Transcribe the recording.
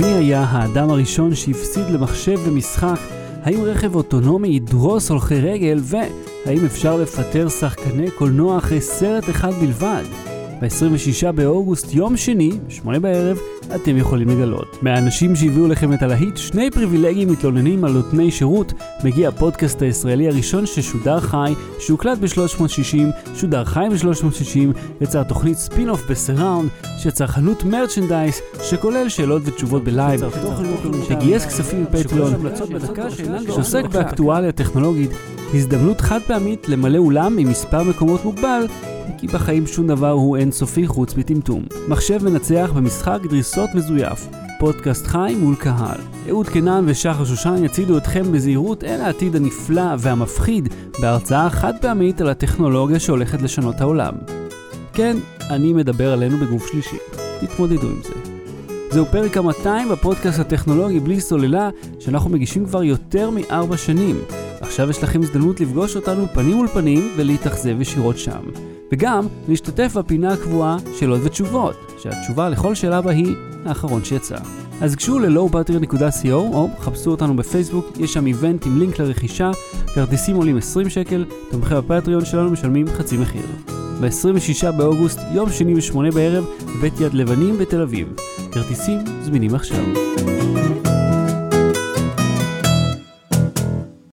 מי היה האדם הראשון שהפסיד למחשב במשחק? האם רכב אוטונומי ידרוס הולכי רגל? והאם אפשר לפטר שחקני קולנוע אחרי סרט אחד בלבד? ב-26 באוגוסט, יום שני, ב-8 בערב, אתם יכולים לגלות. מהאנשים שהביאו לכם את הלהיט, שני פריבילגים מתלוננים על נותני שירות, מגיע הפודקאסט הישראלי הראשון ששודר חי, שהוקלט ב-360, שודר חי ב-360, יצר תוכנית ספין-אוף ב surround, שיצר חנות merchandise, שכולל שאלות ותשובות ב live, שגייס כספים ב Patreon, שעוסק באקטואליה טכנולוגית, הזדמנות חד פעמית למלא אולם עם מספר מקומות מוגבל, כי בחיים שום דבר הוא אינסופי חוץ מטמטום. מחשב מנצח במשחק דריסות מזויף. פודקאסט חי מול קהל. אהוד קנן ושחר שושן יצעידו אתכם בזהירות אל העתיד הנפלא והמפחיד בהרצאה חד פעמית על הטכנולוגיה שהולכת לשנות העולם. כן, אני מדבר עלינו בגוף שלישי. תתמודדו עם זה. זהו פרק ה-200 בפודקאסט הטכנולוגי בלי סוללה, שאנחנו מגישים כבר יותר מארבע שנים. עכשיו יש לכם הזדמנות לפגוש אותנו פנים מול פנים ולהתאכזב ישירות שם. וגם להשתתף בפינה הקבועה שאלות ותשובות, שהתשובה לכל שאלה בה היא האחרון שיצא. אז גשו ל-lowbattery.co או חפשו אותנו בפייסבוק, יש שם איבנט עם לינק לרכישה, כרטיסים עולים 20 שקל, תומכי בפטריון שלנו משלמים חצי מחיר. ב-26 באוגוסט, יום שני ב-8 בערב, בית יד לבנים בתל אביב. כרטיסים זמינים עכשיו.